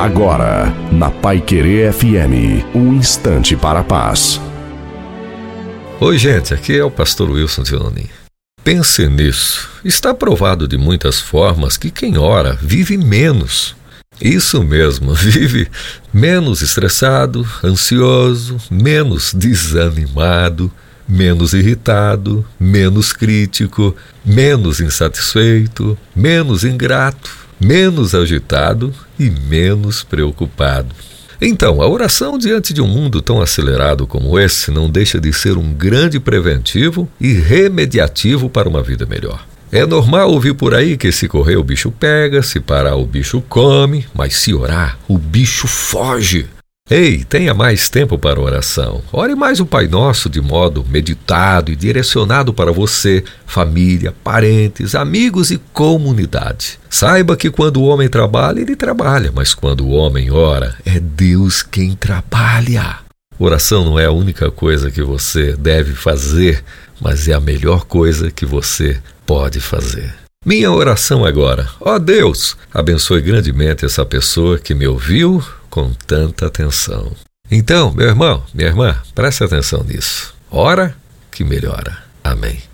Agora, na Pai Querer FM, um instante para a paz. Oi, gente, aqui é o pastor Wilson Tiononi. Pense nisso. Está provado de muitas formas que quem ora vive menos. Isso mesmo, vive menos estressado, ansioso, menos desanimado, menos irritado, menos crítico, menos insatisfeito, menos ingrato, menos agitado e menos preocupado. Então, a oração diante de um mundo tão acelerado como esse não deixa de ser um grande preventivo e remediativo para uma vida melhor. É normal ouvir por aí que se correr o bicho pega, se parar o bicho come, mas se orar, o bicho foge. Ei, tenha mais tempo para oração. Ore mais o Pai Nosso de modo meditado e direcionado para você, família, parentes, amigos e comunidade. Saiba que quando o homem trabalha, ele trabalha, mas quando o homem ora, é Deus quem trabalha. Oração não é a única coisa que você deve fazer, mas é a melhor coisa que você pode fazer. Minha oração agora, ó Deus, abençoe grandemente essa pessoa que me ouviu com tanta atenção. Então, meu irmão, minha irmã, preste atenção nisso. Ora que melhora. Amém.